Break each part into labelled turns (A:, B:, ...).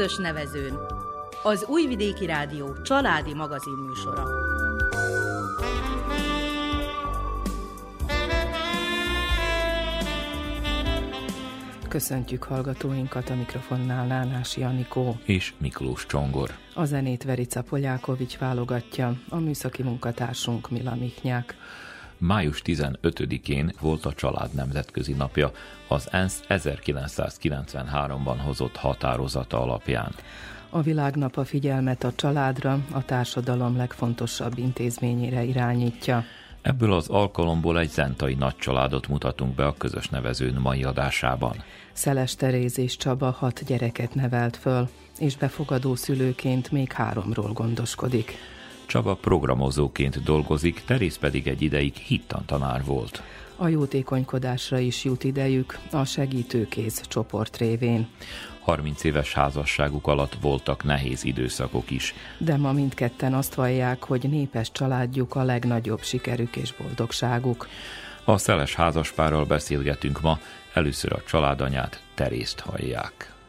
A: közös nevezőn. Az Újvidéki Rádió családi magazin műsora.
B: Köszöntjük hallgatóinkat a mikrofonnál Lánás Janikó
C: és Miklós Csongor.
B: A zenét Verica Polyákovics válogatja, a műszaki munkatársunk Mila Miknyák.
C: Május 15-én volt a Család Nemzetközi Napja, az ENSZ 1993-ban hozott határozata alapján.
B: A világnap a figyelmet a családra, a társadalom legfontosabb intézményére irányítja.
C: Ebből az alkalomból egy zentai nagycsaládot mutatunk be a közös nevezőn mai adásában.
B: Szeles Teréz és Csaba hat gyereket nevelt föl, és befogadó szülőként még háromról gondoskodik.
C: Csaba programozóként dolgozik, Teréz pedig egy ideig hittantanár volt.
B: A jótékonykodásra is jut idejük a segítőkéz csoport révén.
C: 30 éves házasságuk alatt voltak nehéz időszakok is.
B: De ma mindketten azt vallják, hogy népes családjuk a legnagyobb sikerük és boldogságuk.
C: A szeles házaspárral beszélgetünk ma, először a családanyát, Terészt hallják.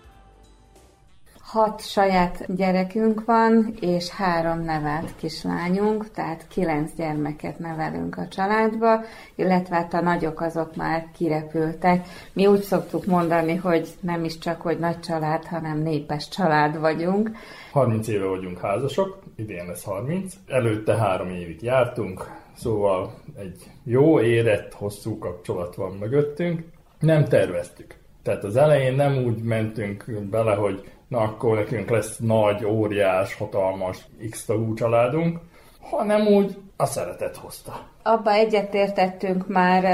D: Hat saját gyerekünk van, és három nevelt kislányunk, tehát kilenc gyermeket nevelünk a családba, illetve hát a nagyok azok már kirepültek. Mi úgy szoktuk mondani, hogy nem is csak, hogy nagy család, hanem népes család vagyunk.
E: 30 éve vagyunk házasok, idén lesz 30. Előtte három évig jártunk, szóval egy jó, érett, hosszú kapcsolat van mögöttünk. Nem terveztük. Tehát az elején nem úgy mentünk bele, hogy na akkor nekünk lesz nagy, óriás, hatalmas x tagú családunk, hanem úgy a szeretet hozta.
D: Abba egyetértettünk már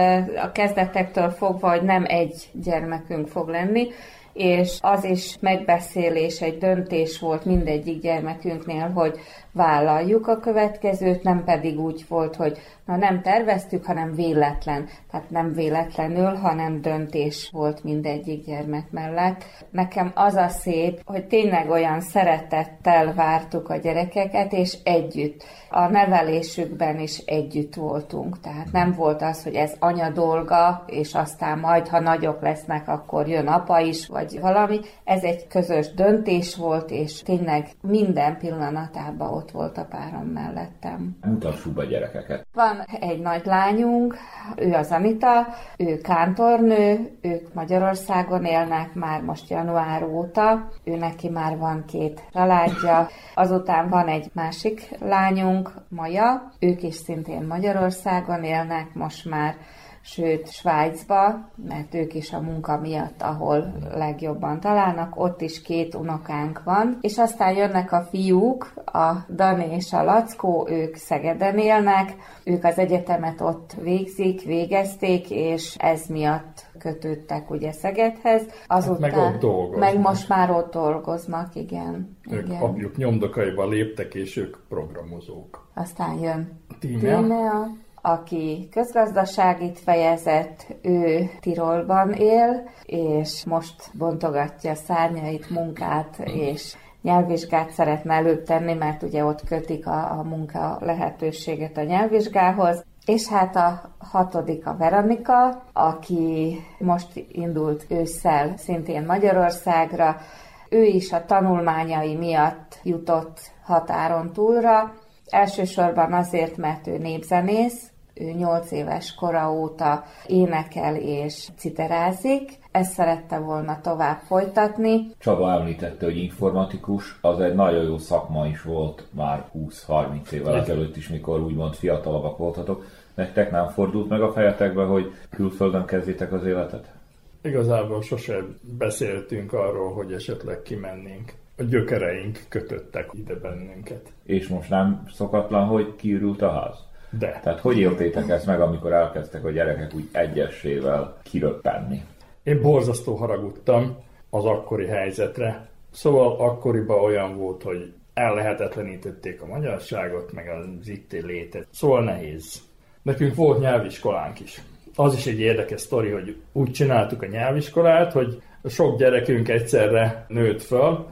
D: a kezdetektől fogva, hogy nem egy gyermekünk fog lenni, és az is megbeszélés, egy döntés volt mindegyik gyermekünknél, hogy vállaljuk a következőt, nem pedig úgy volt, hogy na nem terveztük, hanem véletlen. Tehát nem véletlenül, hanem döntés volt mindegyik gyermek mellett. Nekem az a szép, hogy tényleg olyan szeretettel vártuk a gyerekeket, és együtt. A nevelésükben is együtt voltunk. Tehát nem volt az, hogy ez anya dolga, és aztán majd, ha nagyok lesznek, akkor jön apa is, vagy valami. Ez egy közös döntés volt, és tényleg minden pillanatában ott volt a párom mellettem.
C: Mutassuk be gyerekeket.
D: Van egy nagy lányunk, ő az Anita, ő kántornő, ők Magyarországon élnek már most január óta, ő neki már van két családja, azután van egy másik lányunk, Maja, ők is szintén Magyarországon élnek most már sőt Svájcba, mert ők is a munka miatt, ahol legjobban találnak, ott is két unokánk van, és aztán jönnek a fiúk, a Dani és a Lackó, ők Szegeden élnek, ők az egyetemet ott végzik, végezték, és ez miatt kötődtek ugye Szegedhez.
E: Azután, hát meg ott dolgoznak.
D: Meg most már ott dolgoznak, igen.
E: Ők
D: igen.
E: apjuk nyomdokaiba léptek, és ők programozók.
D: Aztán jön
E: Tímea.
D: Tímea aki közgazdaságit fejezett, ő Tirolban él, és most bontogatja szárnyait, munkát, és nyelvvizsgát szeretne előbb tenni, mert ugye ott kötik a, a munka lehetőséget a nyelvvizsgához. És hát a hatodik a Veronika, aki most indult ősszel szintén Magyarországra. Ő is a tanulmányai miatt jutott határon túlra, Elsősorban azért, mert ő népzenész, 8 éves kora óta énekel és citerázik, ezt szerette volna tovább folytatni.
C: Csaba említette, hogy informatikus, az egy nagyon jó szakma is volt már 20-30 évvel ezelőtt is, mikor úgymond fiatalabbak voltatok. Nektek nem fordult meg a fejetekbe, hogy külföldön kezditek az életet?
E: Igazából sose beszéltünk arról, hogy esetleg kimennénk. A gyökereink kötöttek ide bennünket.
C: És most nem szokatlan, hogy kiürült a ház?
E: De.
C: Tehát hogy éltétek ezt meg, amikor elkezdtek a gyerekek úgy egyesével kiröppenni?
E: Én borzasztó haragudtam az akkori helyzetre. Szóval akkoriban olyan volt, hogy ellehetetlenítették a magyarságot, meg az itt létet. Szóval nehéz. Nekünk volt nyelviskolánk is. Az is egy érdekes sztori, hogy úgy csináltuk a nyelviskolát, hogy sok gyerekünk egyszerre nőtt föl,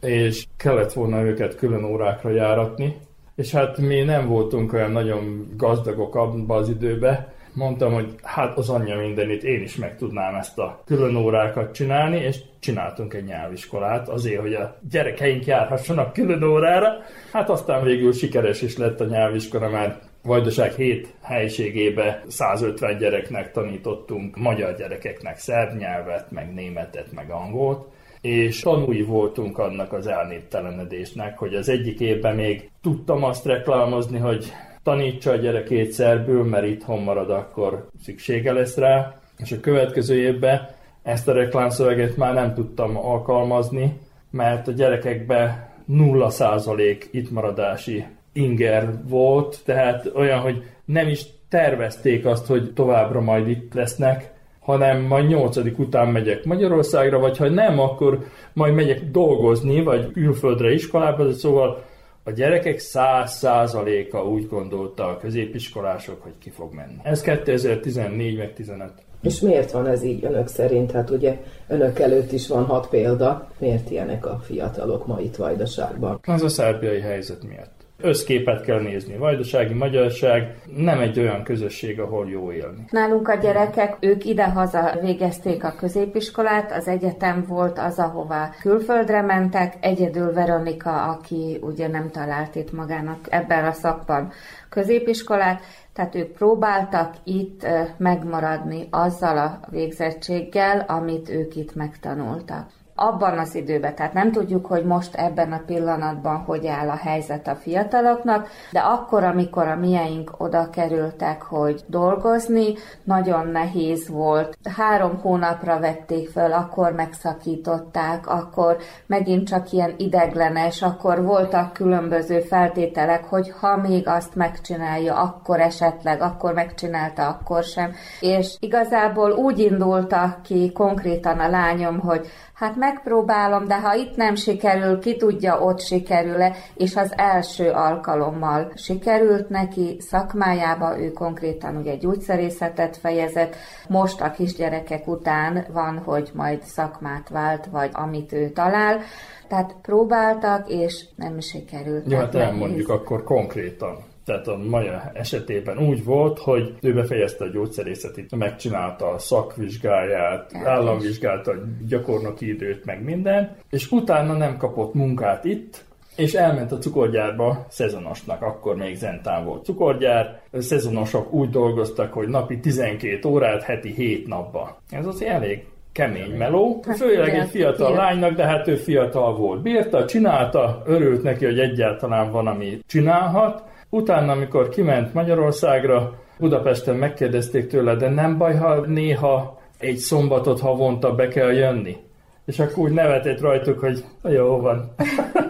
E: és kellett volna őket külön órákra járatni, és hát mi nem voltunk olyan nagyon gazdagok abban az időben, mondtam, hogy hát az anyja mindenit, én is meg tudnám ezt a külön órákat csinálni, és csináltunk egy nyelviskolát azért, hogy a gyerekeink járhassanak külön órára. Hát aztán végül sikeres is lett a nyelviskola, mert Vajdaság 7 helységébe 150 gyereknek tanítottunk, magyar gyerekeknek szerb nyelvet, meg németet, meg angolt, és tanúi voltunk annak az elnéptelenedésnek, hogy az egyik évben még tudtam azt reklámozni, hogy tanítsa a gyerekét szerbül, mert itthon marad, akkor szüksége lesz rá, és a következő évben ezt a reklámszöveget már nem tudtam alkalmazni, mert a gyerekekbe 0% itt maradási inger volt, tehát olyan, hogy nem is tervezték azt, hogy továbbra majd itt lesznek, hanem majd nyolcadik után megyek Magyarországra, vagy ha nem, akkor majd megyek dolgozni, vagy külföldre iskolába, szóval a gyerekek száz százaléka úgy gondolta a középiskolások, hogy ki fog menni. Ez 2014 meg 15.
B: És miért van ez így önök szerint? Hát ugye önök előtt is van hat példa. Miért ilyenek a fiatalok ma itt Vajdaságban?
E: Az a szerbiai helyzet miatt. Összképet kell nézni. Vajdasági magyarság nem egy olyan közösség, ahol jó élni.
D: Nálunk a gyerekek, ők idehaza végezték a középiskolát, az egyetem volt az, ahová külföldre mentek, egyedül Veronika, aki ugye nem talált itt magának ebben a szakban középiskolát, tehát ők próbáltak itt megmaradni azzal a végzettséggel, amit ők itt megtanultak abban az időben, tehát nem tudjuk, hogy most ebben a pillanatban hogy áll a helyzet a fiataloknak, de akkor, amikor a mieink oda kerültek, hogy dolgozni, nagyon nehéz volt. Három hónapra vették föl, akkor megszakították, akkor megint csak ilyen ideglenes, akkor voltak különböző feltételek, hogy ha még azt megcsinálja, akkor esetleg, akkor megcsinálta, akkor sem. És igazából úgy indultak ki konkrétan a lányom, hogy Hát megpróbálom, de ha itt nem sikerül, ki tudja, ott sikerül-e, és az első alkalommal sikerült neki szakmájába, ő konkrétan ugye gyógyszerészetet fejezett, most a kisgyerekek után van, hogy majd szakmát vált, vagy amit ő talál, tehát próbáltak, és nem sikerült.
E: Ja, hát elmondjuk akkor konkrétan. Tehát a Maja esetében úgy volt, hogy ő befejezte a gyógyszerészetit, megcsinálta a szakvizsgáját, államvizsgálta a gyakornoki időt, meg minden, és utána nem kapott munkát itt, és elment a cukorgyárba szezonosnak, akkor még Zentán volt cukorgyár. A szezonosok úgy dolgoztak, hogy napi 12 órát, heti 7 napba. Ez az elég kemény meló, hát főleg egy fiatal lánynak, de hát ő fiatal volt. Bírta, csinálta, örült neki, hogy egyáltalán van, ami csinálhat, Utána, amikor kiment Magyarországra, Budapesten megkérdezték tőle, de nem baj, ha néha egy szombatot havonta be kell jönni. És akkor úgy nevetett rajtuk, hogy jó van.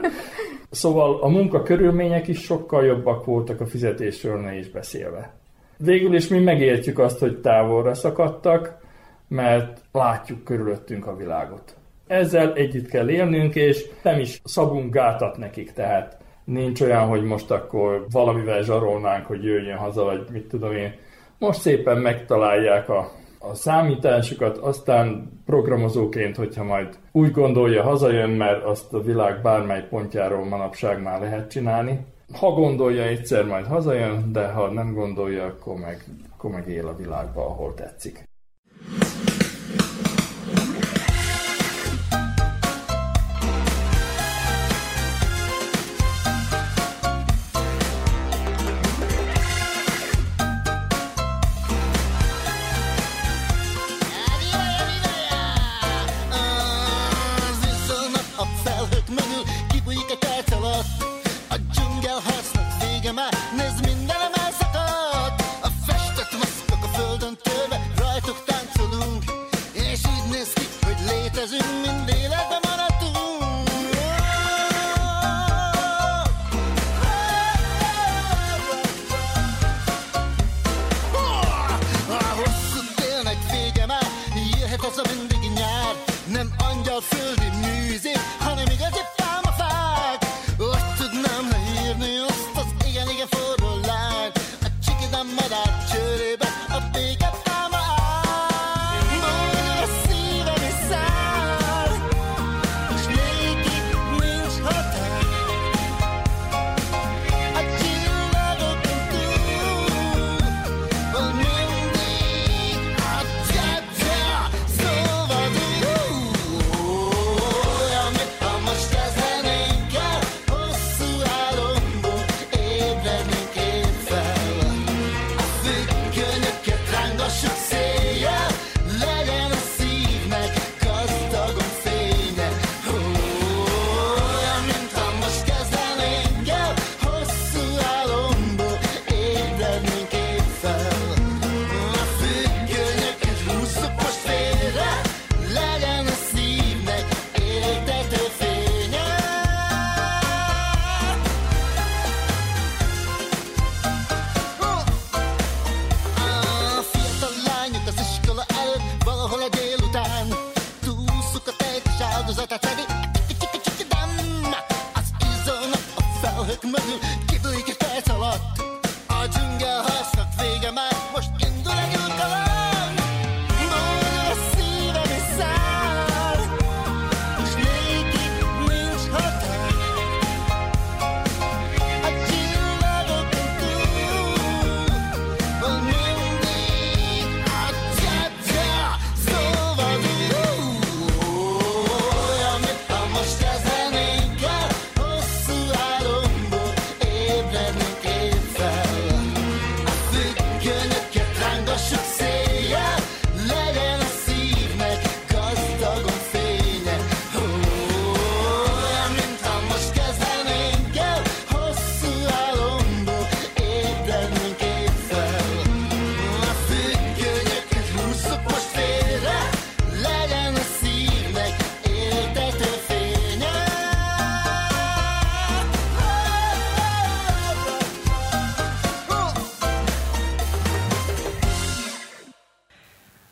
E: szóval a munka körülmények is sokkal jobbak voltak a fizetésről, ne is beszélve. Végül is mi megértjük azt, hogy távolra szakadtak, mert látjuk körülöttünk a világot. Ezzel együtt kell élnünk, és nem is szabunk gátat nekik, tehát nincs olyan, hogy most akkor valamivel zsarolnánk, hogy jöjjön haza, vagy mit tudom én. Most szépen megtalálják a, a számításukat, aztán programozóként, hogyha majd úgy gondolja, hazajön, mert azt a világ bármely pontjáról manapság már lehet csinálni. Ha gondolja, egyszer majd hazajön, de ha nem gondolja, akkor meg, akkor meg él a világba, ahol tetszik.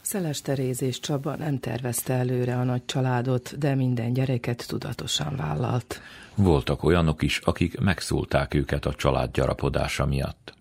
B: Szeles Teréz és Csaba nem tervezte előre a nagy családot, de minden gyereket tudatosan vállalt.
F: Voltak olyanok is, akik megszólták őket a család gyarapodása miatt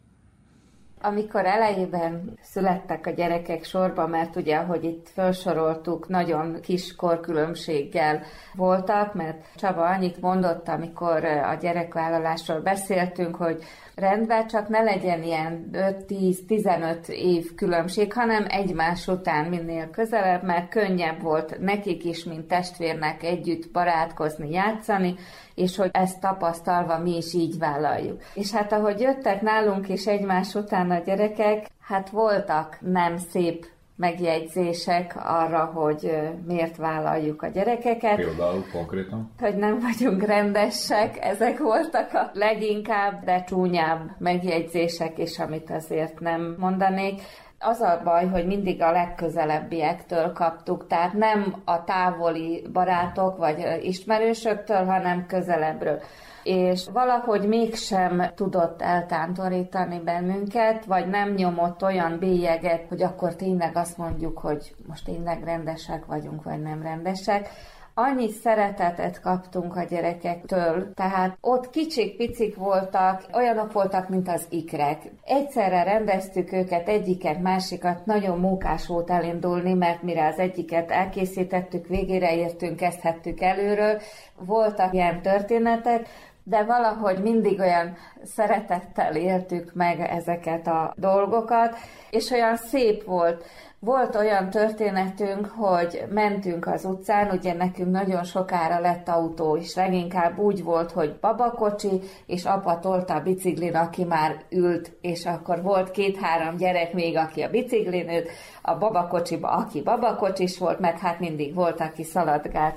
D: amikor elejében születtek a gyerekek sorba, mert ugye, ahogy itt felsoroltuk, nagyon kis korkülönbséggel voltak, mert Csaba annyit mondott, amikor a gyerekvállalásról beszéltünk, hogy rendben, csak ne legyen ilyen 5-10-15 év különbség, hanem egymás után minél közelebb, mert könnyebb volt nekik is, mint testvérnek együtt barátkozni, játszani, és hogy ezt tapasztalva mi is így vállaljuk. És hát ahogy jöttek nálunk is egymás után a gyerekek, hát voltak nem szép megjegyzések arra, hogy miért vállaljuk a gyerekeket.
C: Például konkrétan?
D: Hogy nem vagyunk rendesek, ezek voltak a leginkább, de csúnyább megjegyzések is, amit azért nem mondanék. Az a baj, hogy mindig a legközelebbiektől kaptuk, tehát nem a távoli barátok vagy ismerősöktől, hanem közelebbről és valahogy mégsem tudott eltántorítani bennünket, vagy nem nyomott olyan bélyeget, hogy akkor tényleg azt mondjuk, hogy most tényleg rendesek vagyunk, vagy nem rendesek, annyi szeretetet kaptunk a gyerekektől, tehát ott kicsik-picik voltak, olyanok voltak, mint az ikrek. Egyszerre rendeztük őket, egyiket, másikat, nagyon mókás volt elindulni, mert mire az egyiket elkészítettük, végére értünk, kezdhettük előről. Voltak ilyen történetek, de valahogy mindig olyan szeretettel éltük meg ezeket a dolgokat, és olyan szép volt. Volt olyan történetünk, hogy mentünk az utcán, ugye nekünk nagyon sokára lett autó, és leginkább úgy volt, hogy babakocsi, és apa tolta a biciklin, aki már ült, és akkor volt két-három gyerek még, aki a biciklin ült, a babakocsiba, aki babakocsis volt, meg hát mindig volt, aki szaladgált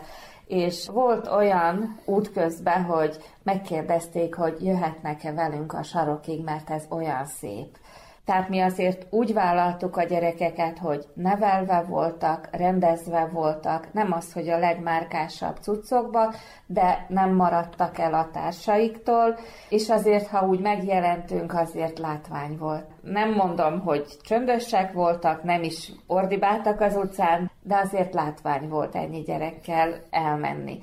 D: és volt olyan útközben, hogy megkérdezték, hogy jöhetnek-e velünk a sarokig, mert ez olyan szép. Tehát mi azért úgy vállaltuk a gyerekeket, hogy nevelve voltak, rendezve voltak, nem az, hogy a legmárkásabb cuccokba, de nem maradtak el a társaiktól, és azért, ha úgy megjelentünk, azért látvány volt. Nem mondom, hogy csöndösek voltak, nem is ordibáltak az utcán, de azért látvány volt ennyi gyerekkel elmenni.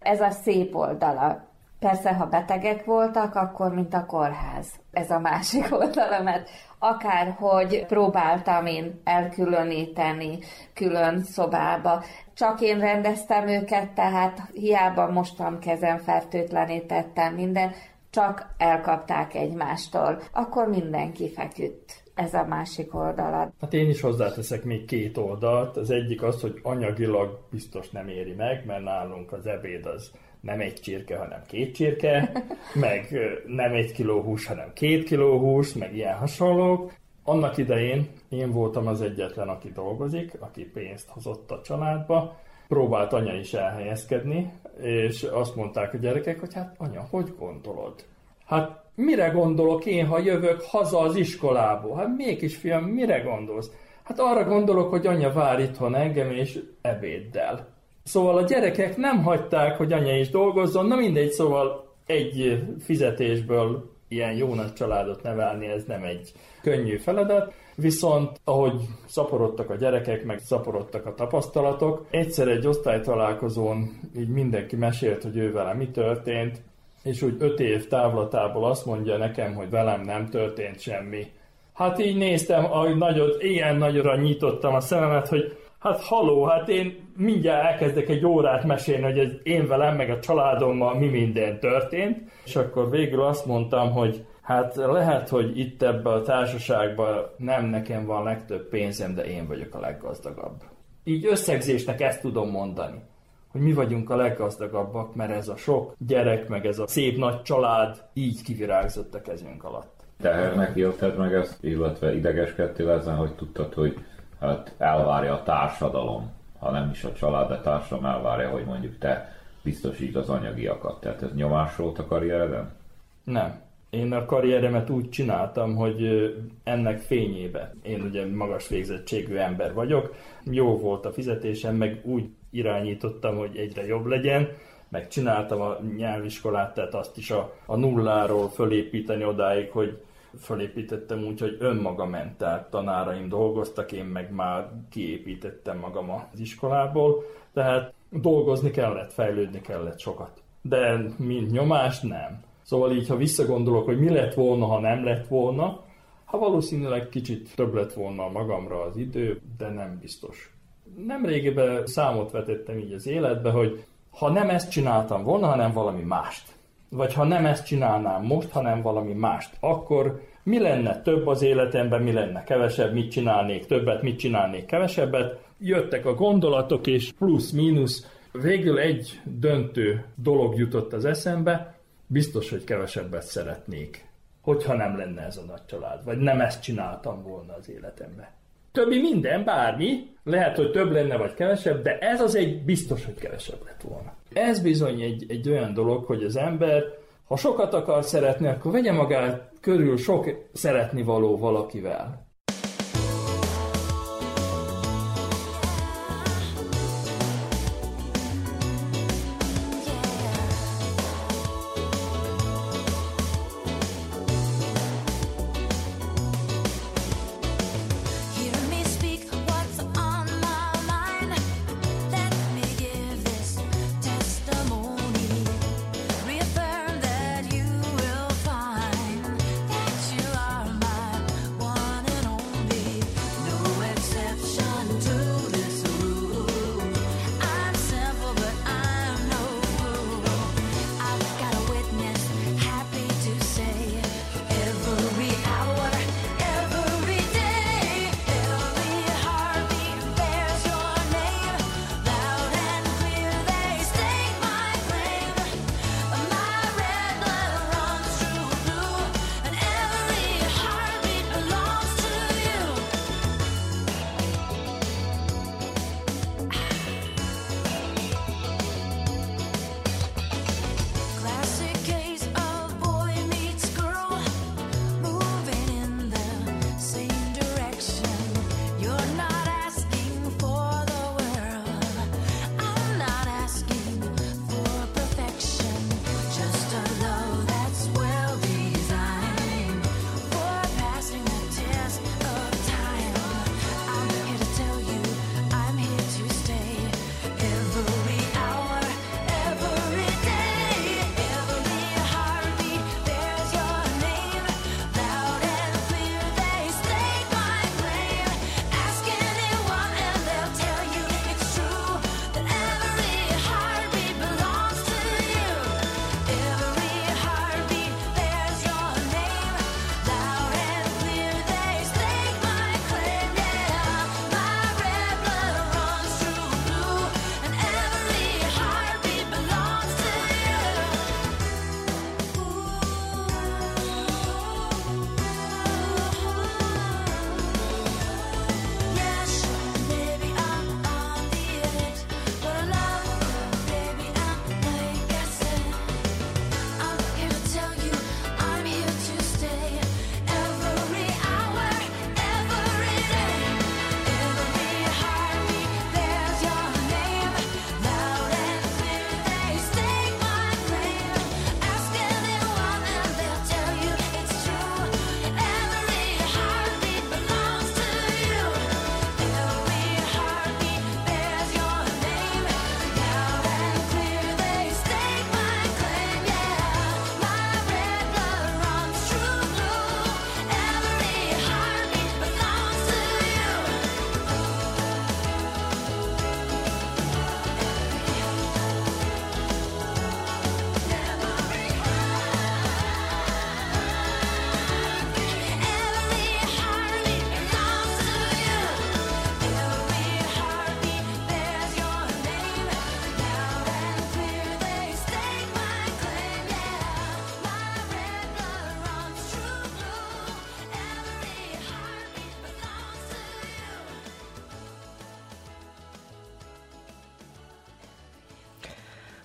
D: Ez a szép oldala. Persze, ha betegek voltak, akkor mint a kórház. Ez a másik oldala, mert akárhogy próbáltam én elkülöníteni külön szobába. Csak én rendeztem őket, tehát hiába mostam kezem, fertőtlenítettem minden, csak elkapták egymástól. Akkor mindenki feküdt ez a másik oldala.
E: Hát én is hozzáteszek még két oldalt. Az egyik az, hogy anyagilag biztos nem éri meg, mert nálunk az ebéd az nem egy csirke, hanem két csirke, meg nem egy kiló hús, hanem két kiló hús, meg ilyen hasonlók. Annak idején én voltam az egyetlen, aki dolgozik, aki pénzt hozott a családba, próbált anya is elhelyezkedni, és azt mondták a gyerekek, hogy hát anya, hogy gondolod? Hát mire gondolok én, ha jövök haza az iskolából? Hát mégis fiam, mire gondolsz? Hát arra gondolok, hogy anya vár itthon engem és ebéddel. Szóval a gyerekek nem hagyták, hogy anya is dolgozzon, na mindegy, szóval egy fizetésből ilyen jó nagy családot nevelni, ez nem egy könnyű feladat, viszont ahogy szaporodtak a gyerekek, meg szaporodtak a tapasztalatok, egyszer egy osztálytalálkozón így mindenki mesélt, hogy ő vele mi történt, és úgy öt év távlatából azt mondja nekem, hogy velem nem történt semmi. Hát így néztem, ahogy nagyot, ilyen nagyra nyitottam a szememet, hogy Hát haló, hát én mindjárt elkezdek egy órát mesélni, hogy ez én velem, meg a családommal mi minden történt, és akkor végül azt mondtam, hogy hát lehet, hogy itt ebbe a társaságban nem nekem van legtöbb pénzem, de én vagyok a leggazdagabb. Így összegzésnek ezt tudom mondani, hogy mi vagyunk a leggazdagabbak, mert ez a sok gyerek, meg ez a szép nagy család így kivirágzott a kezünk alatt.
C: tehernek élted meg ezt, illetve idegeskedtél ezen, hogy tudtad, hogy hát elvárja a társadalom, ha nem is a család, de társadalom elvárja, hogy mondjuk te biztosítsd az anyagiakat. Tehát ez nyomás volt a karriereden?
E: Nem. Én a karrieremet úgy csináltam, hogy ennek fényébe. Én ugye magas végzettségű ember vagyok, jó volt a fizetésem, meg úgy irányítottam, hogy egyre jobb legyen, meg csináltam a nyelviskolát, tehát azt is a, a nulláról fölépíteni odáig, hogy fölépítettem úgy, hogy önmaga ment, tehát tanáraim dolgoztak, én meg már kiépítettem magam az iskolából, tehát dolgozni kellett, fejlődni kellett sokat. De mint nyomás, nem. Szóval így, ha visszagondolok, hogy mi lett volna, ha nem lett volna, ha valószínűleg kicsit több lett volna magamra az idő, de nem biztos. Nem régiben számot vetettem így az életbe, hogy ha nem ezt csináltam volna, hanem valami mást, vagy ha nem ezt csinálnám most, hanem valami mást, akkor mi lenne több az életemben, mi lenne kevesebb, mit csinálnék többet, mit csinálnék kevesebbet. Jöttek a gondolatok, és plusz-mínusz. Végül egy döntő dolog jutott az eszembe, biztos, hogy kevesebbet szeretnék, hogyha nem lenne ez a nagy család, vagy nem ezt csináltam volna az életemben. Többi minden, bármi, lehet, hogy több lenne, vagy kevesebb, de ez az egy biztos, hogy kevesebb lett volna. Ez bizony egy, egy olyan dolog, hogy az ember, ha sokat akar szeretni, akkor vegye magát körül sok szeretni való valakivel.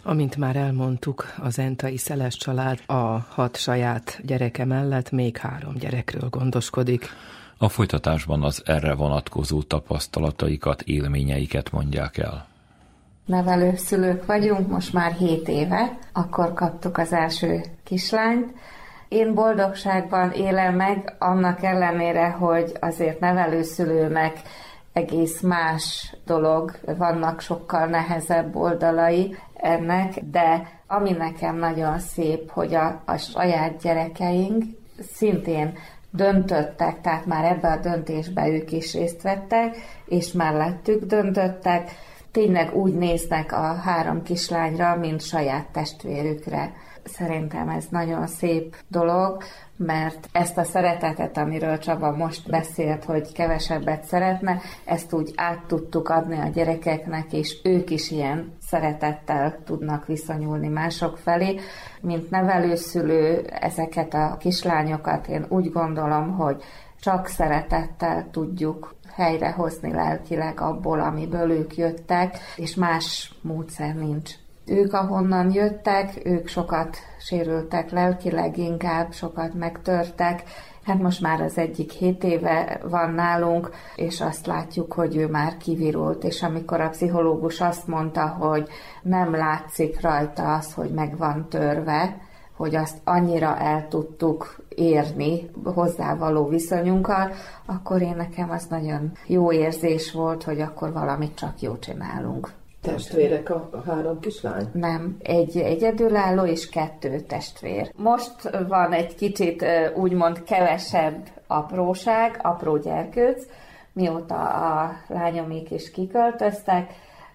B: Amint már elmondtuk, az Entai Szeles család a hat saját gyereke mellett még három gyerekről gondoskodik.
F: A folytatásban az erre vonatkozó tapasztalataikat, élményeiket mondják el.
D: Nevelőszülők vagyunk, most már 7 éve, akkor kaptuk az első kislányt. Én boldogságban élem meg, annak ellenére, hogy azért nevelőszülőnek egész más dolog, vannak sokkal nehezebb oldalai ennek, de ami nekem nagyon szép, hogy a, a saját gyerekeink szintén döntöttek, tehát már ebbe a döntésbe ők is részt vettek, és mellettük döntöttek, tényleg úgy néznek a három kislányra, mint saját testvérükre. Szerintem ez nagyon szép dolog, mert ezt a szeretetet, amiről Csaba most beszélt, hogy kevesebbet szeretne, ezt úgy át tudtuk adni a gyerekeknek, és ők is ilyen szeretettel tudnak viszonyulni mások felé. Mint nevelőszülő ezeket a kislányokat én úgy gondolom, hogy csak szeretettel tudjuk helyrehozni lelkileg abból, amiből ők jöttek, és más módszer nincs. Ők ahonnan jöttek, ők sokat sérültek lelkileg inkább, sokat megtörtek, Hát most már az egyik hét éve van nálunk, és azt látjuk, hogy ő már kivirult, és amikor a pszichológus azt mondta, hogy nem látszik rajta az, hogy meg van törve, hogy azt annyira el tudtuk érni hozzávaló viszonyunkkal, akkor én nekem az nagyon jó érzés volt, hogy akkor valamit csak jó csinálunk.
B: Testvérek a, három kislány?
D: Nem, egy egyedülálló és kettő testvér. Most van egy kicsit úgymond kevesebb apróság, apró gyerkőc, mióta a lányomék is kiköltöztek,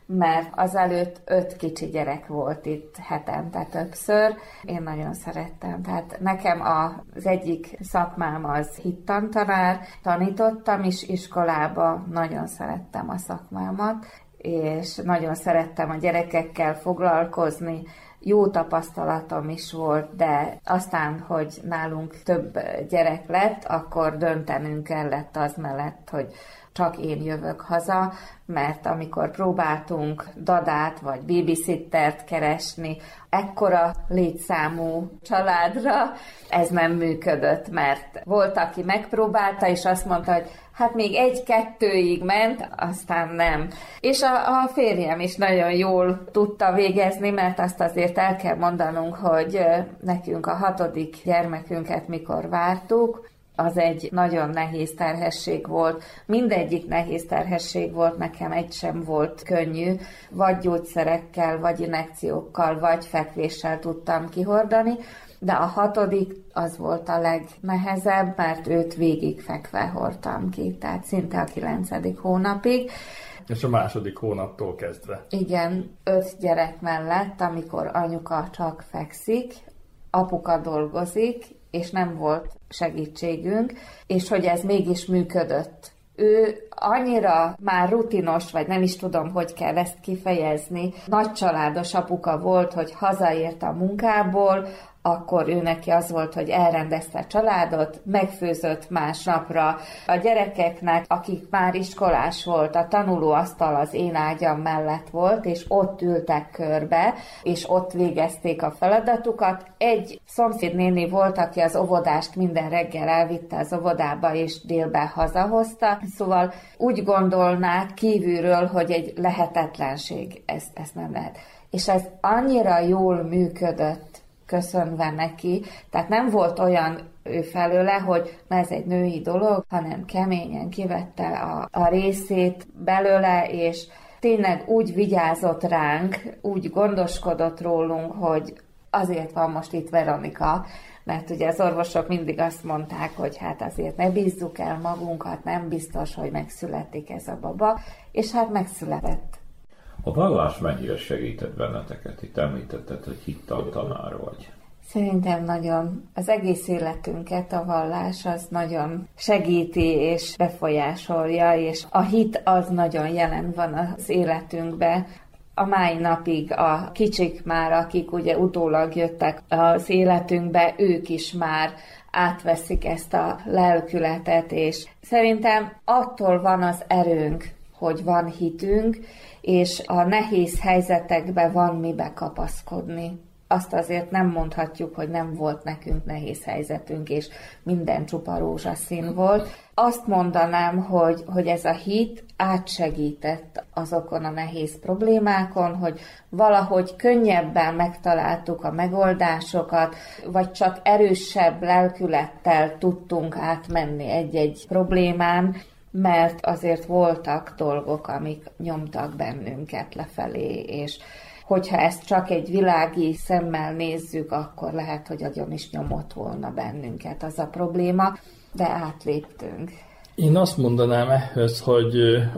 D: mert azelőtt öt kicsi gyerek volt itt hetente többször. Én nagyon szerettem. Tehát nekem az egyik szakmám az hittantanár, tanítottam is iskolába, nagyon szerettem a szakmámat, és nagyon szerettem a gyerekekkel foglalkozni, jó tapasztalatom is volt, de aztán, hogy nálunk több gyerek lett, akkor döntenünk kellett az mellett, hogy csak én jövök haza, mert amikor próbáltunk dadát vagy babysittert keresni, ekkora létszámú családra, ez nem működött, mert volt, aki megpróbálta, és azt mondta, hogy hát még egy-kettőig ment, aztán nem. És a, a férjem is nagyon jól tudta végezni, mert azt azért el kell mondanunk, hogy nekünk a hatodik gyermekünket mikor vártuk, az egy nagyon nehéz terhesség volt. Mindegyik nehéz terhesség volt, nekem egy sem volt könnyű. Vagy gyógyszerekkel, vagy inekciókkal, vagy fekvéssel tudtam kihordani, de a hatodik az volt a legnehezebb, mert őt végig fekve hordtam ki, tehát szinte a kilencedik hónapig.
E: És a második hónaptól kezdve.
D: Igen, öt gyerek mellett, amikor anyuka csak fekszik, apuka dolgozik, és nem volt segítségünk, és hogy ez mégis működött. Ő annyira már rutinos, vagy nem is tudom, hogy kell ezt kifejezni, nagy családos apuka volt, hogy hazaért a munkából, akkor ő neki az volt, hogy elrendezte a családot, megfőzött másnapra a gyerekeknek, akik már iskolás volt, a tanulóasztal az én ágyam mellett volt, és ott ültek körbe, és ott végezték a feladatukat. Egy szomszédnéni volt, aki az óvodást minden reggel elvitte az óvodába, és délbe hazahozta, szóval úgy gondolnák kívülről, hogy egy lehetetlenség, ezt, ezt nem lehet. És ez annyira jól működött, köszönve neki. Tehát nem volt olyan ő felőle, hogy na ez egy női dolog, hanem keményen kivette a, a részét belőle, és tényleg úgy vigyázott ránk, úgy gondoskodott rólunk, hogy azért van most itt Veronika, mert ugye az orvosok mindig azt mondták, hogy hát azért ne bízzuk el magunkat, nem biztos, hogy megszületik ez a baba, és hát megszületett.
C: A vallás mennyire segített benneteket? Itt említetted, hogy hittan tanár vagy.
D: Szerintem nagyon. Az egész életünket a vallás az nagyon segíti és befolyásolja, és a hit az nagyon jelen van az életünkbe. A mai napig a kicsik már, akik ugye utólag jöttek az életünkbe, ők is már átveszik ezt a lelkületet, és szerintem attól van az erőnk, hogy van hitünk, és a nehéz helyzetekben van mibe kapaszkodni azt azért nem mondhatjuk, hogy nem volt nekünk nehéz helyzetünk, és minden csupa rózsaszín volt. Azt mondanám, hogy, hogy ez a hit átsegített azokon a nehéz problémákon, hogy valahogy könnyebben megtaláltuk a megoldásokat, vagy csak erősebb lelkülettel tudtunk átmenni egy-egy problémán, mert azért voltak dolgok, amik nyomtak bennünket lefelé, és hogyha ezt csak egy világi szemmel nézzük, akkor lehet, hogy agyon is nyomott volna bennünket az a probléma, de átléptünk.
E: Én azt mondanám ehhez, hogy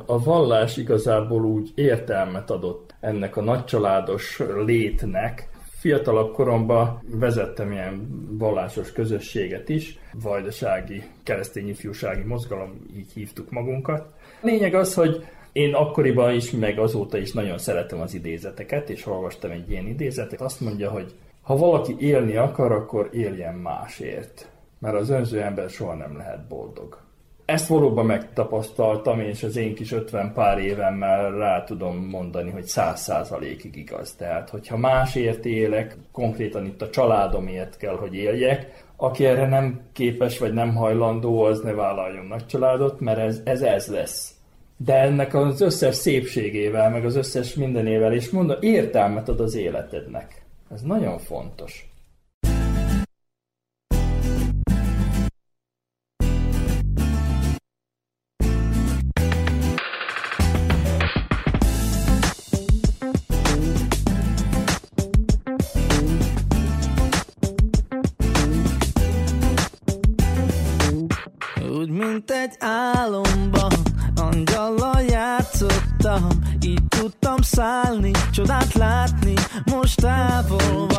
E: a vallás igazából úgy értelmet adott ennek a nagycsaládos létnek. Fiatalabb koromban vezettem ilyen vallásos közösséget is, vajdasági keresztény ifjúsági mozgalom, így hívtuk magunkat. Lényeg az, hogy én akkoriban is, meg azóta is nagyon szeretem az idézeteket, és olvastam egy ilyen idézetet. Azt mondja, hogy ha valaki élni akar, akkor éljen másért, mert az önző ember soha nem lehet boldog. Ezt valóban megtapasztaltam, és az én kis 50 pár évemmel rá tudom mondani, hogy száz százalékig igaz. Tehát, hogyha másért élek, konkrétan itt a családomért kell, hogy éljek, aki erre nem képes vagy nem hajlandó, az ne vállaljon nagy családot, mert ez, ez, ez lesz de ennek az összes szépségével, meg az összes mindenével, és mondom, értelmet ad az életednek. Ez nagyon fontos.
G: Egy álomban Angyallal játszottam, így tudtam szállni, csodát látni, most távol van.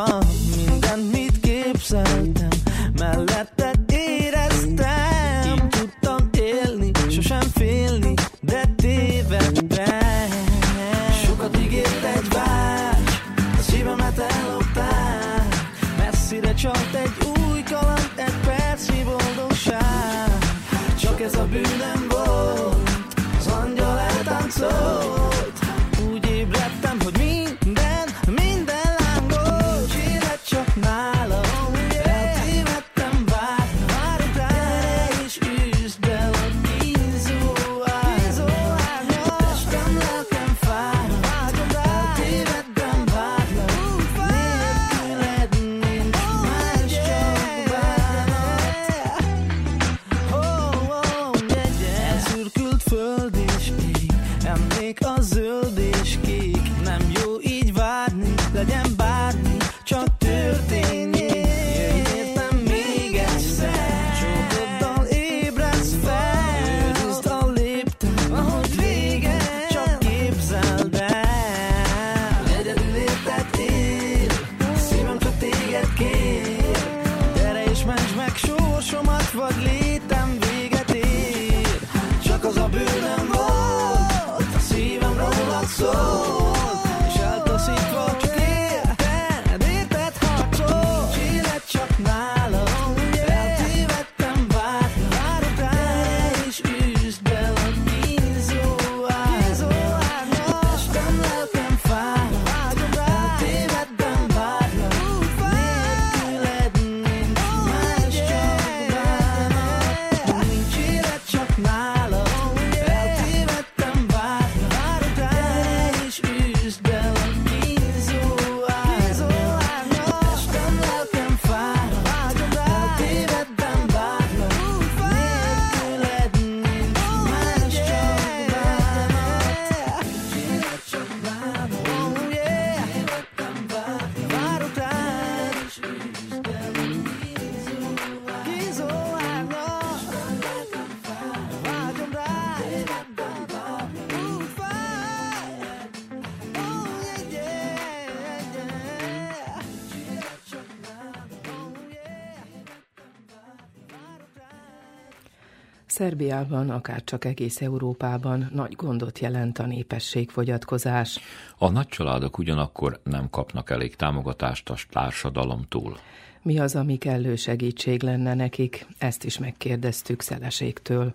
B: Szerbiában, akár csak egész Európában nagy gondot jelent a népességfogyatkozás.
F: A nagycsaládok ugyanakkor nem kapnak elég támogatást a társadalomtól.
B: Mi az, ami kellő segítség lenne nekik? Ezt is megkérdeztük Szeleségtől.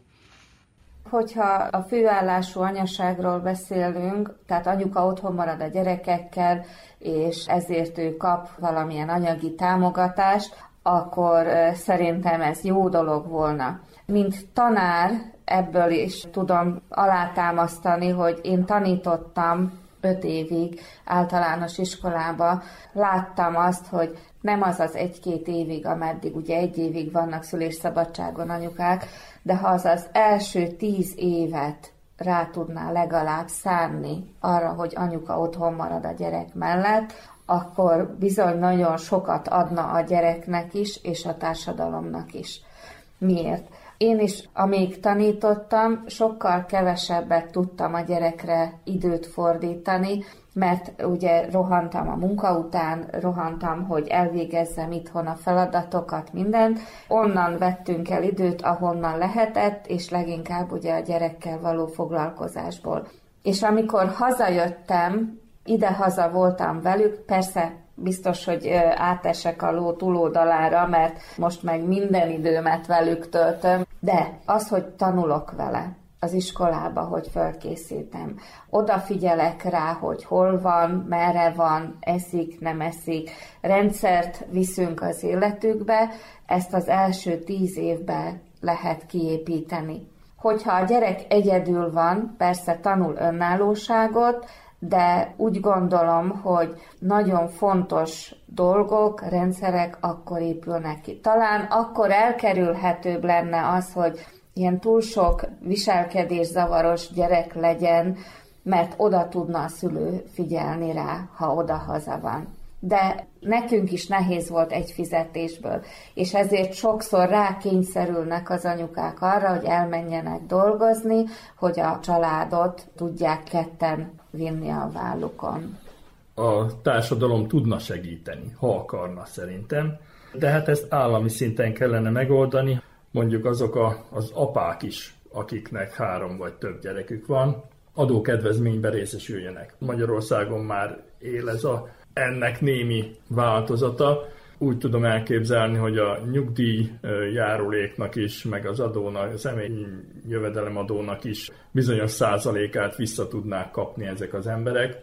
D: Hogyha a főállású anyaságról beszélünk, tehát anyuka otthon marad a gyerekekkel, és ezért ő kap valamilyen anyagi támogatást, akkor szerintem ez jó dolog volna. Mint tanár ebből is tudom alátámasztani, hogy én tanítottam öt évig általános iskolába, láttam azt, hogy nem az az egy-két évig, ameddig ugye egy évig vannak szülésszabadságon anyukák, de ha az az első tíz évet rá tudná legalább szánni arra, hogy anyuka otthon marad a gyerek mellett, akkor bizony nagyon sokat adna a gyereknek is, és a társadalomnak is. Miért? Én is, amíg tanítottam, sokkal kevesebbet tudtam a gyerekre időt fordítani, mert ugye rohantam a munka után, rohantam, hogy elvégezzem itthon a feladatokat, mindent. Onnan vettünk el időt, ahonnan lehetett, és leginkább ugye a gyerekkel való foglalkozásból. És amikor hazajöttem, ide-haza voltam velük, persze biztos, hogy átesek a ló túloldalára, mert most meg minden időmet velük töltöm, de az, hogy tanulok vele, az iskolába, hogy fölkészítem. Odafigyelek rá, hogy hol van, merre van, eszik, nem eszik. Rendszert viszünk az életükbe, ezt az első tíz évben lehet kiépíteni. Hogyha a gyerek egyedül van, persze tanul önállóságot, de úgy gondolom, hogy nagyon fontos dolgok, rendszerek akkor épülnek ki. Talán akkor elkerülhetőbb lenne az, hogy ilyen túl sok viselkedés zavaros gyerek legyen, mert oda tudna a szülő figyelni rá, ha oda-haza van. De nekünk is nehéz volt egy fizetésből, és ezért sokszor rákényszerülnek az anyukák arra, hogy elmenjenek dolgozni, hogy a családot tudják ketten vinni a vállukon.
E: A társadalom tudna segíteni, ha akarna szerintem, de hát ezt állami szinten kellene megoldani, mondjuk azok a, az apák is, akiknek három vagy több gyerekük van, adókedvezménybe részesüljenek. Magyarországon már él ez a ennek némi változata. Úgy tudom elképzelni, hogy a nyugdíj járuléknak is, meg az adónak, a személyi jövedelemadónak is bizonyos százalékát vissza tudnák kapni ezek az emberek.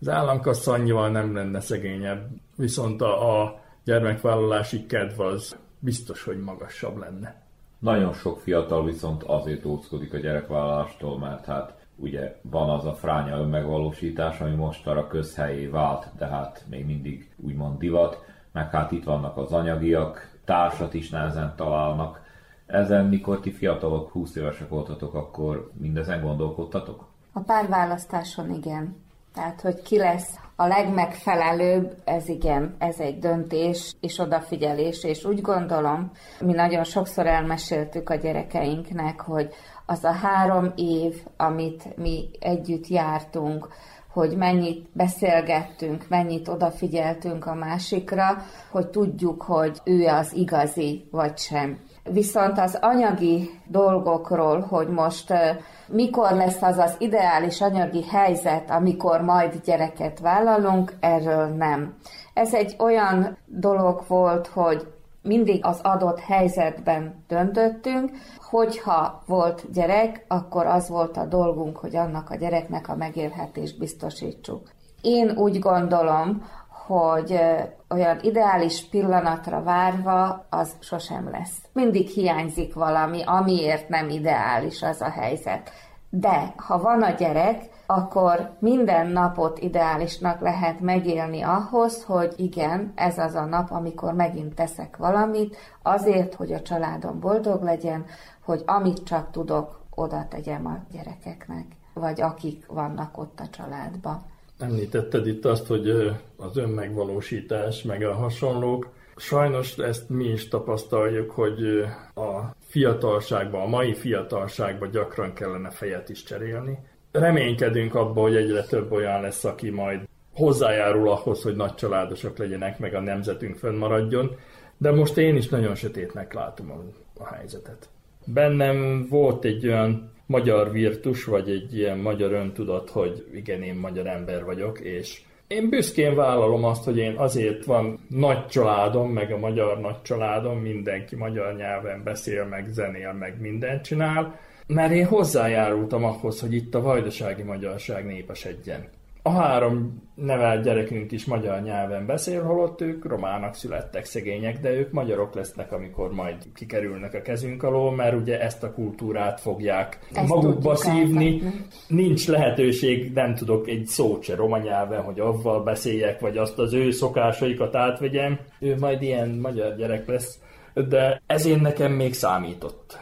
E: Az államkassa annyival nem lenne szegényebb, viszont a, a gyermekvállalási kedv az biztos, hogy magasabb lenne.
C: Nagyon sok fiatal viszont azért óckodik a gyerekvállalástól, mert hát ugye van az a fránya önmegvalósítás, ami most arra közhelyé vált, de hát még mindig úgymond divat, meg hát itt vannak az anyagiak, társat is nehezen találnak. Ezen, mikor ti fiatalok, 20 évesek voltatok, akkor mindezen gondolkodtatok?
D: A párválasztáson igen. Tehát, hogy ki lesz a legmegfelelőbb, ez igen, ez egy döntés és odafigyelés, és úgy gondolom, mi nagyon sokszor elmeséltük a gyerekeinknek, hogy az a három év, amit mi együtt jártunk, hogy mennyit beszélgettünk, mennyit odafigyeltünk a másikra, hogy tudjuk, hogy ő az igazi, vagy sem. Viszont az anyagi dolgokról, hogy most mikor lesz az az ideális anyagi helyzet, amikor majd gyereket vállalunk, erről nem. Ez egy olyan dolog volt, hogy mindig az adott helyzetben döntöttünk, hogyha volt gyerek, akkor az volt a dolgunk, hogy annak a gyereknek a megélhetést biztosítsuk. Én úgy gondolom, hogy olyan ideális pillanatra várva az sosem lesz. Mindig hiányzik valami, amiért nem ideális az a helyzet. De ha van a gyerek, akkor minden napot ideálisnak lehet megélni ahhoz, hogy igen, ez az a nap, amikor megint teszek valamit, azért, hogy a családom boldog legyen, hogy amit csak tudok, oda tegyem a gyerekeknek, vagy akik vannak ott a családban.
E: Említetted itt azt, hogy az önmegvalósítás, meg a hasonlók. Sajnos ezt mi is tapasztaljuk, hogy a fiatalságban, a mai fiatalságban gyakran kellene fejet is cserélni. Reménykedünk abban, hogy egyre több olyan lesz, aki majd hozzájárul ahhoz, hogy nagy családosak legyenek, meg a nemzetünk fönnmaradjon, de most én is nagyon sötétnek látom a, a helyzetet. Bennem volt egy olyan magyar virtus, vagy egy ilyen magyar öntudat, hogy igen, én magyar ember vagyok, és én büszkén vállalom azt, hogy én azért van nagy családom, meg a magyar nagy családom, mindenki magyar nyelven beszél, meg zenél, meg mindent csinál. Mert én hozzájárultam ahhoz, hogy itt a vajdasági magyarság népesedjen. A három nevelt gyerekünk is magyar nyelven beszél, holott ők romának születtek szegények, de ők magyarok lesznek, amikor majd kikerülnek a kezünk alól, mert ugye ezt a kultúrát fogják
D: Ezt
E: magukba szívni.
D: átadni.
E: Nincs lehetőség, nem tudok egy szót se roma nyelven, hogy avval beszéljek, vagy azt az ő szokásaikat átvegyem. Ő majd ilyen magyar gyerek lesz, de ezért nekem még számított.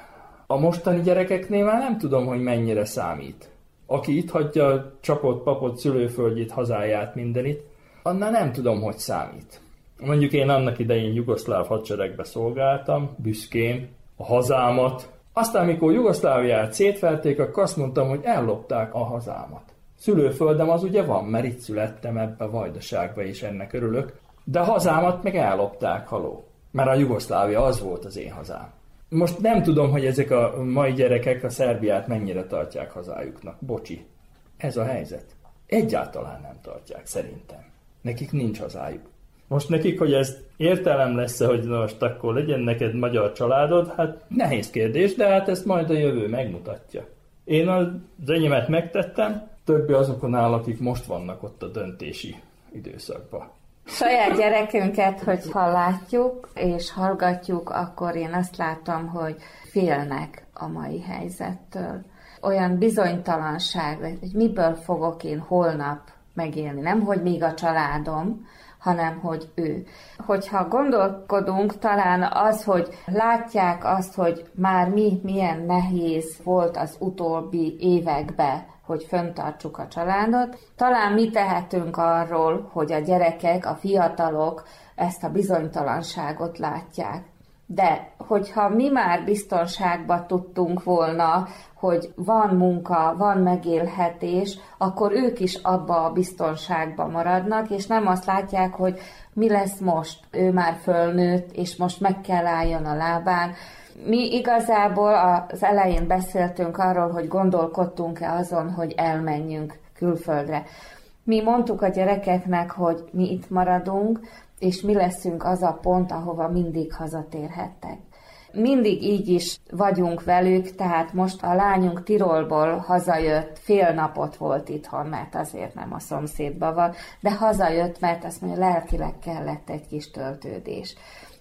E: A mostani gyerekeknél már nem tudom, hogy mennyire számít. Aki itt hagyja csapott, papot, szülőföldjét, hazáját, mindenit, annál nem tudom, hogy számít. Mondjuk én annak idején jugoszláv hadseregbe szolgáltam, büszkén, a hazámat. Aztán, mikor Jugoszláviát szétverték, akkor azt mondtam, hogy ellopták a hazámat. Szülőföldem az ugye van, mert itt születtem ebbe a vajdaságba, és ennek örülök. De hazámat meg ellopták, haló. Mert a Jugoszlávia az volt az én hazám. Most nem tudom, hogy ezek a mai gyerekek a Szerbiát mennyire tartják hazájuknak. Bocsi. Ez a helyzet. Egyáltalán nem tartják, szerintem. Nekik nincs hazájuk. Most nekik, hogy ez értelem lesz hogy most akkor legyen neked magyar családod, hát nehéz kérdés, de hát ezt majd a jövő megmutatja. Én az enyémet megtettem, többi azokon áll, akik most vannak ott a döntési időszakban.
D: Saját gyerekünket, hogyha látjuk és hallgatjuk, akkor én azt látom, hogy félnek a mai helyzettől. Olyan bizonytalanság, hogy miből fogok én holnap megélni. Nem, hogy még a családom, hanem hogy ő. Hogyha gondolkodunk, talán az, hogy látják azt, hogy már mi milyen nehéz volt az utóbbi években, hogy föntartsuk a családot. Talán mi tehetünk arról, hogy a gyerekek, a fiatalok ezt a bizonytalanságot látják. De hogyha mi már biztonságba tudtunk volna, hogy van munka, van megélhetés, akkor ők is abba a biztonságba maradnak, és nem azt látják, hogy mi lesz most, ő már fölnőtt, és most meg kell álljon a lábán. Mi igazából az elején beszéltünk arról, hogy gondolkodtunk-e azon, hogy elmenjünk külföldre. Mi mondtuk a gyerekeknek, hogy mi itt maradunk, és mi leszünk az a pont, ahova mindig hazatérhettek. Mindig így is vagyunk velük, tehát most a lányunk Tirolból hazajött, fél napot volt itthon, mert azért nem a szomszédban van, de hazajött, mert azt mondja, lelkileg kellett egy kis töltődés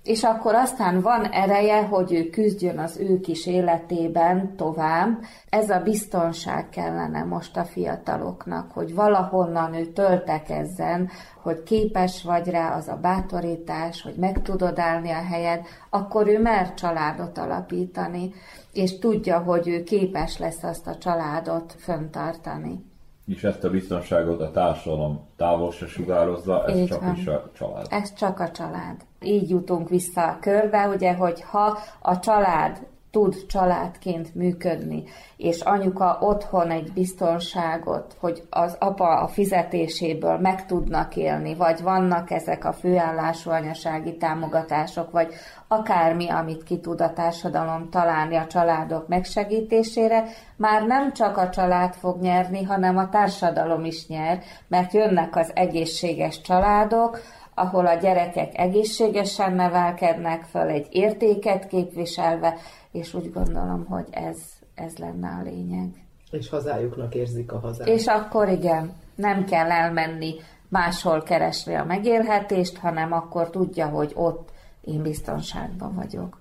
D: és akkor aztán van ereje, hogy ő küzdjön az ő kis életében tovább. Ez a biztonság kellene most a fiataloknak, hogy valahonnan ő töltekezzen, hogy képes vagy rá az a bátorítás, hogy meg tudod állni a helyed, akkor ő mer családot alapítani, és tudja, hogy ő képes lesz azt a családot föntartani.
C: És ezt a biztonságot a társadalom távol se sugározza, ez
D: Így
C: csak
D: van.
C: is a család.
D: Ez csak a család. Így jutunk vissza a körbe, ugye, hogy ha a család tud családként működni, és anyuka otthon egy biztonságot, hogy az apa a fizetéséből meg tudnak élni, vagy vannak ezek a főállású anyasági támogatások, vagy akármi, amit ki tud a társadalom találni a családok megsegítésére, már nem csak a család fog nyerni, hanem a társadalom is nyer, mert jönnek az egészséges családok, ahol a gyerekek egészségesen nevelkednek föl, egy értéket képviselve, és úgy gondolom, hogy ez, ez lenne a lényeg.
B: És hazájuknak érzik a hazát.
D: És akkor igen, nem kell elmenni máshol keresni a megélhetést, hanem akkor tudja, hogy ott én biztonságban vagyok.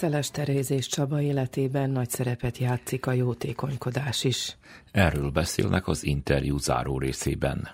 B: Szeles Teréz és Csaba életében nagy szerepet játszik a jótékonykodás is.
F: Erről beszélnek az interjú záró részében.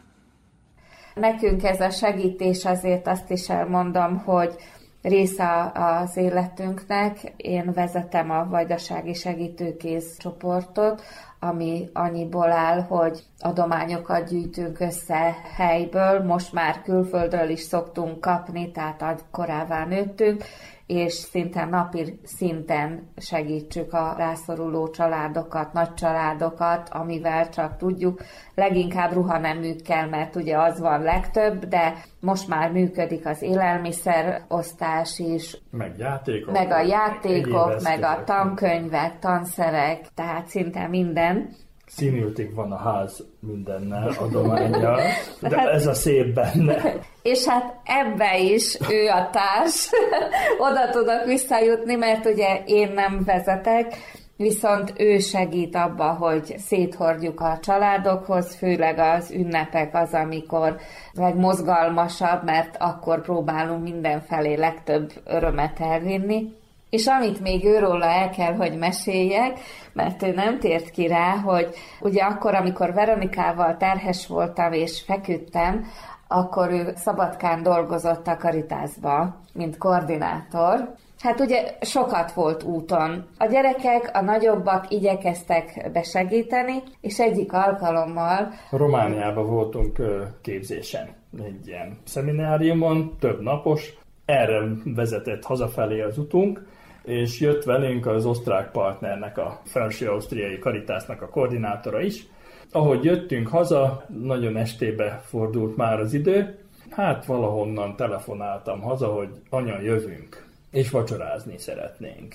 D: Nekünk ez a segítés azért azt is elmondom, hogy része az életünknek. Én vezetem a Vajdasági Segítőkéz csoportot, ami annyiból áll, hogy adományokat gyűjtünk össze helyből, most már külföldről is szoktunk kapni, tehát korává nőttünk, és szinte napi szinten segítsük a rászoruló családokat, nagy családokat, amivel csak tudjuk. Leginkább ruhaneműkkel, mert ugye az van legtöbb, de most már működik az élelmiszerosztás is,
E: Meg játékok.
D: meg a játékok, meg a tankönyvek, tanszerek, tehát szinte minden.
E: Színültig van a ház mindennel, adományjal, de ez a szép benne.
D: És hát ebbe is ő a társ, oda tudok visszajutni, mert ugye én nem vezetek, viszont ő segít abba, hogy széthordjuk a családokhoz, főleg az ünnepek az, amikor legmozgalmasabb, mert akkor próbálunk mindenfelé legtöbb örömet elvinni. És amit még őróla el kell, hogy meséljek, mert ő nem tért ki rá, hogy ugye akkor, amikor Veronikával terhes voltam és feküdtem, akkor ő Szabadkán dolgozott a Karitásba, mint koordinátor. Hát ugye sokat volt úton. A gyerekek, a nagyobbak igyekeztek besegíteni, és egyik alkalommal
E: Romániában voltunk képzésen, egy ilyen szemináriumon, több napos, erre vezetett hazafelé az utunk, és jött velünk az osztrák partnernek, a felső ausztriai karitásznak a koordinátora is. Ahogy jöttünk haza, nagyon estébe fordult már az idő, hát valahonnan telefonáltam haza, hogy anya, jövünk, és vacsorázni szeretnénk.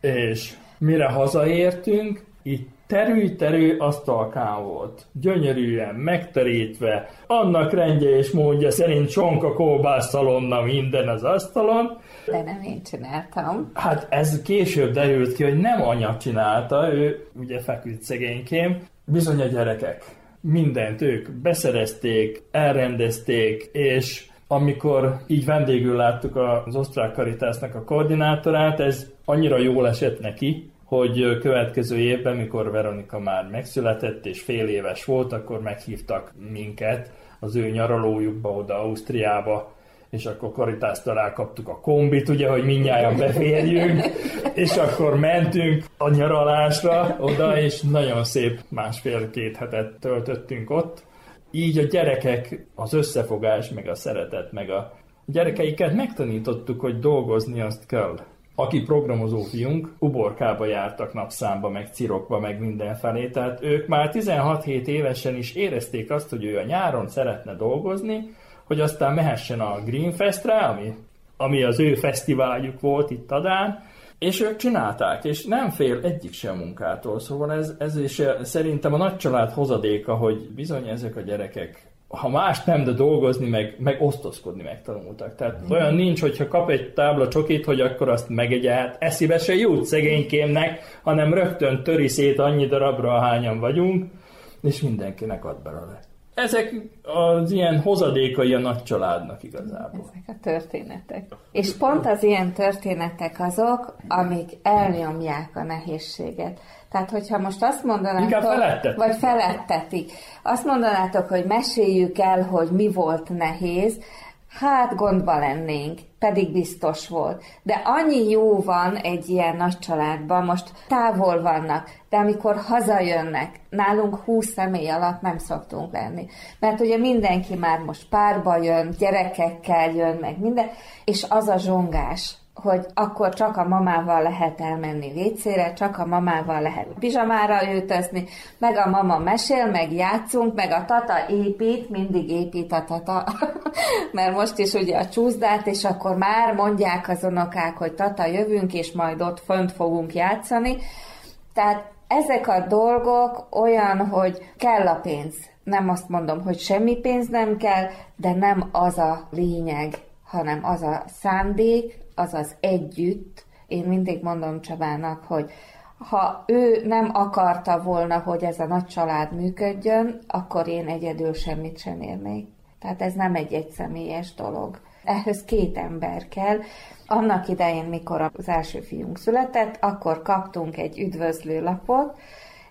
E: És mire hazaértünk, itt terű-terű asztalkán volt, gyönyörűen megterítve, annak rendje és módja szerint csonka kóbász szalonna minden az asztalon.
D: de nem én csináltam.
E: Hát ez később derült ki, hogy nem anya csinálta, ő ugye feküdt szegénykém, bizony a gyerekek. Mindent ők beszerezték, elrendezték, és amikor így vendégül láttuk az osztrák karitásznak a koordinátorát, ez annyira jól esett neki, hogy következő évben, mikor Veronika már megszületett és fél éves volt, akkor meghívtak minket az ő nyaralójukba oda Ausztriába, és akkor Karitásztól rákaptuk a kombit, ugye, hogy mindjárt beférjünk, és akkor mentünk a nyaralásra oda, és nagyon szép másfél-két hetet töltöttünk ott. Így a gyerekek, az összefogás, meg a szeretet, meg a gyerekeiket megtanítottuk, hogy dolgozni azt kell. Aki programozó fiunk, uborkába jártak napszámba, meg cirokba, meg mindenfelé, tehát ők már 16-7 évesen is érezték azt, hogy ő a nyáron szeretne dolgozni, hogy aztán mehessen a Greenfestre, ami, ami az ő fesztiváljuk volt itt Adán, és ők csinálták, és nem fél egyik sem munkától, szóval ez, ez is szerintem a nagycsalád hozadéka, hogy bizony ezek a gyerekek ha más nem, de dolgozni, meg, meg osztozkodni megtanultak. Tehát mm. olyan nincs, hogyha kap egy tábla csokit, hogy akkor azt megegye, hát eszibe se jut szegénykémnek, hanem rögtön töri szét annyi darabra, ahányan vagyunk, és mindenkinek ad belőle. Ezek az ilyen hozadékai a nagy családnak igazából.
D: Ezek a történetek. És pont az ilyen történetek azok, amik elnyomják a nehézséget. Tehát, hogyha most azt mondanátok,
E: felettetik.
D: vagy felettetik, azt mondanátok, hogy meséljük el, hogy mi volt nehéz, hát gondba lennénk, pedig biztos volt. De annyi jó van egy ilyen nagy családban, most távol vannak, de amikor hazajönnek, nálunk 20 személy alatt nem szoktunk lenni. Mert ugye mindenki már most párba jön, gyerekekkel jön, meg minden, és az a zsongás, hogy akkor csak a mamával lehet elmenni vécére, csak a mamával lehet pizsamára öltözni, meg a mama mesél, meg játszunk, meg a tata épít, mindig épít a tata, mert most is ugye a csúszdát, és akkor már mondják az unokák, hogy tata jövünk, és majd ott fönt fogunk játszani. Tehát ezek a dolgok olyan, hogy kell a pénz. Nem azt mondom, hogy semmi pénz nem kell, de nem az a lényeg, hanem az a szándék, az az együtt. Én mindig mondom Csabának, hogy ha ő nem akarta volna, hogy ez a nagy család működjön, akkor én egyedül semmit sem érnék. Tehát ez nem egy egyszemélyes dolog. Ehhez két ember kell. Annak idején, mikor az első fiunk született, akkor kaptunk egy üdvözlő lapot,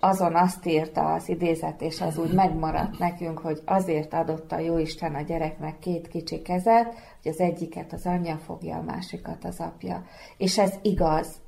D: azon azt írta az idézet, és az úgy megmaradt nekünk, hogy azért adott a Jóisten a gyereknek két kicsi kezet, hogy az egyiket az anyja fogja, a másikat az apja. És ez igaz.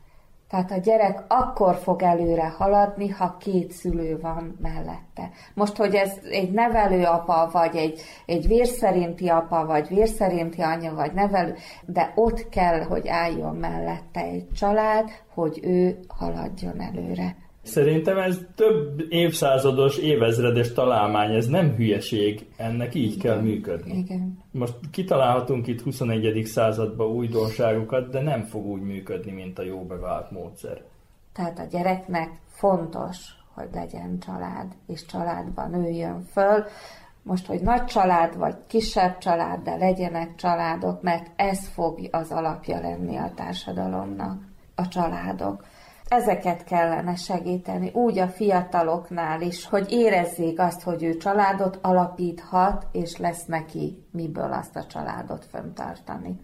D: Tehát a gyerek akkor fog előre haladni, ha két szülő van mellette. Most, hogy ez egy nevelő apa, vagy egy, egy vérszerinti apa, vagy vérszerinti anya, vagy nevelő, de ott kell, hogy álljon mellette egy család, hogy ő haladjon előre.
E: Szerintem ez több évszázados, évezredes találmány, ez nem hülyeség, ennek így kell működni.
D: Igen.
E: Most kitalálhatunk itt 21. században újdonságokat, de nem fog úgy működni, mint a jó bevált módszer.
D: Tehát a gyereknek fontos, hogy legyen család, és családban nőjön föl. Most, hogy nagy család, vagy kisebb család, de legyenek családok, mert ez fog az alapja lenni a társadalomnak, a családok. Ezeket kellene segíteni, úgy a fiataloknál is, hogy érezzék azt, hogy ő családot alapíthat, és lesz neki miből azt a családot föntartani.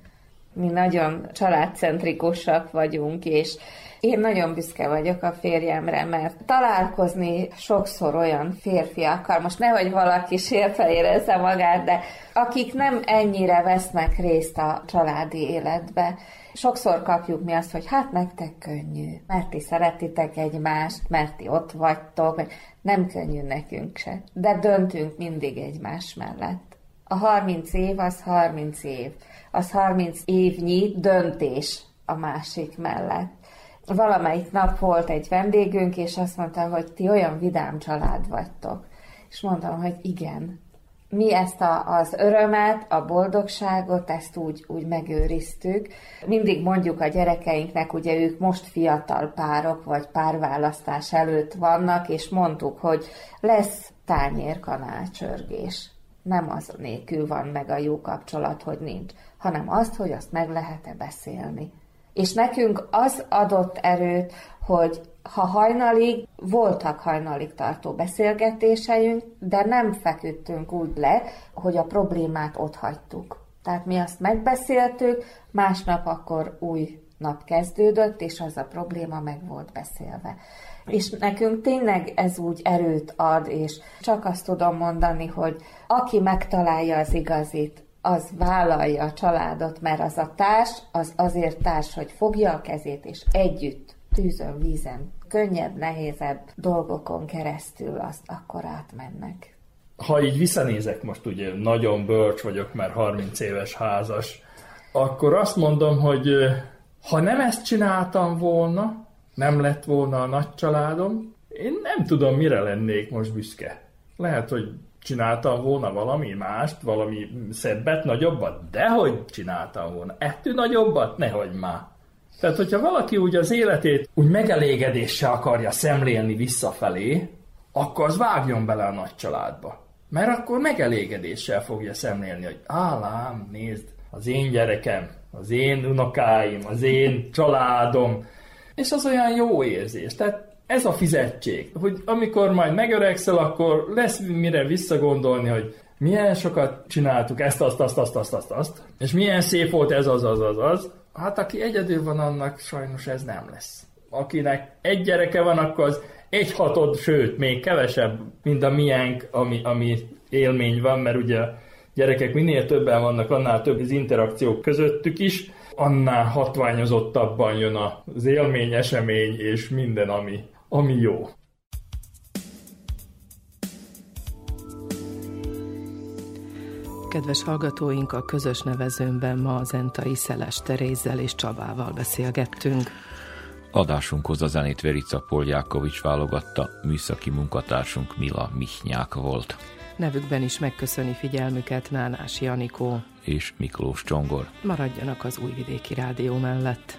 D: Mi nagyon családcentrikusak vagyunk, és én nagyon büszke vagyok a férjemre, mert találkozni sokszor olyan férfiakkal, most nehogy valaki sértve érezze magát, de akik nem ennyire vesznek részt a családi életbe. Sokszor kapjuk mi azt, hogy hát nektek könnyű, mert ti szeretitek egymást, mert ti ott vagytok, vagy nem könnyű nekünk se, de döntünk mindig egymás mellett. A 30 év az 30 év, az 30 évnyi döntés a másik mellett valamelyik nap volt egy vendégünk, és azt mondta, hogy ti olyan vidám család vagytok. És mondtam, hogy igen. Mi ezt a, az örömet, a boldogságot, ezt úgy, úgy megőriztük. Mindig mondjuk a gyerekeinknek, ugye ők most fiatal párok, vagy párválasztás előtt vannak, és mondtuk, hogy lesz tányérkanálcsörgés. Nem az nélkül van meg a jó kapcsolat, hogy nincs, hanem azt, hogy azt meg lehet-e beszélni. És nekünk az adott erőt, hogy ha hajnalig, voltak hajnalig tartó beszélgetéseink, de nem feküdtünk úgy le, hogy a problémát ott hagytuk. Tehát mi azt megbeszéltük, másnap akkor új nap kezdődött, és az a probléma meg volt beszélve. És nekünk tényleg ez úgy erőt ad, és csak azt tudom mondani, hogy aki megtalálja az igazit, az vállalja a családot, mert az a társ, az azért társ, hogy fogja a kezét, és együtt, tűzön, vízen, könnyebb, nehézebb dolgokon keresztül azt akkor átmennek.
E: Ha így visszanézek, most ugye nagyon bölcs vagyok, mert 30 éves házas, akkor azt mondom, hogy ha nem ezt csináltam volna, nem lett volna a nagy családom, én nem tudom, mire lennék most büszke. Lehet, hogy csináltam volna valami mást, valami szebbet, nagyobbat? Dehogy csináltam volna. Ettől nagyobbat? Nehogy már. Tehát, hogyha valaki úgy az életét úgy megelégedéssel akarja szemlélni visszafelé, akkor az vágjon bele a nagy családba. Mert akkor megelégedéssel fogja szemlélni, hogy állám, nézd, az én gyerekem, az én unokáim, az én családom, és az olyan jó érzés. Tehát ez a fizetség, hogy amikor majd megöregszel, akkor lesz mire visszagondolni, hogy milyen sokat csináltuk ezt, azt, azt, azt, azt, azt, azt, és milyen szép volt ez, az, az, az, az. Hát aki egyedül van, annak sajnos ez nem lesz. Akinek egy gyereke van, akkor az egy hatod, sőt, még kevesebb, mint a miénk, ami, ami élmény van, mert ugye gyerekek minél többen vannak, annál több az interakciók közöttük is, annál hatványozottabban jön az élmény, esemény és minden, ami, ami jó.
B: Kedves hallgatóink, a közös nevezőnben ma az Entai Szeles Terézzel és Csabával beszélgettünk.
F: Adásunkhoz a zenét Verica Poljákovics válogatta, műszaki munkatársunk Mila Mihnyák volt.
B: Nevükben is megköszöni figyelmüket Nánás Janikó
F: és Miklós Csongor.
B: Maradjanak az Újvidéki Rádió mellett.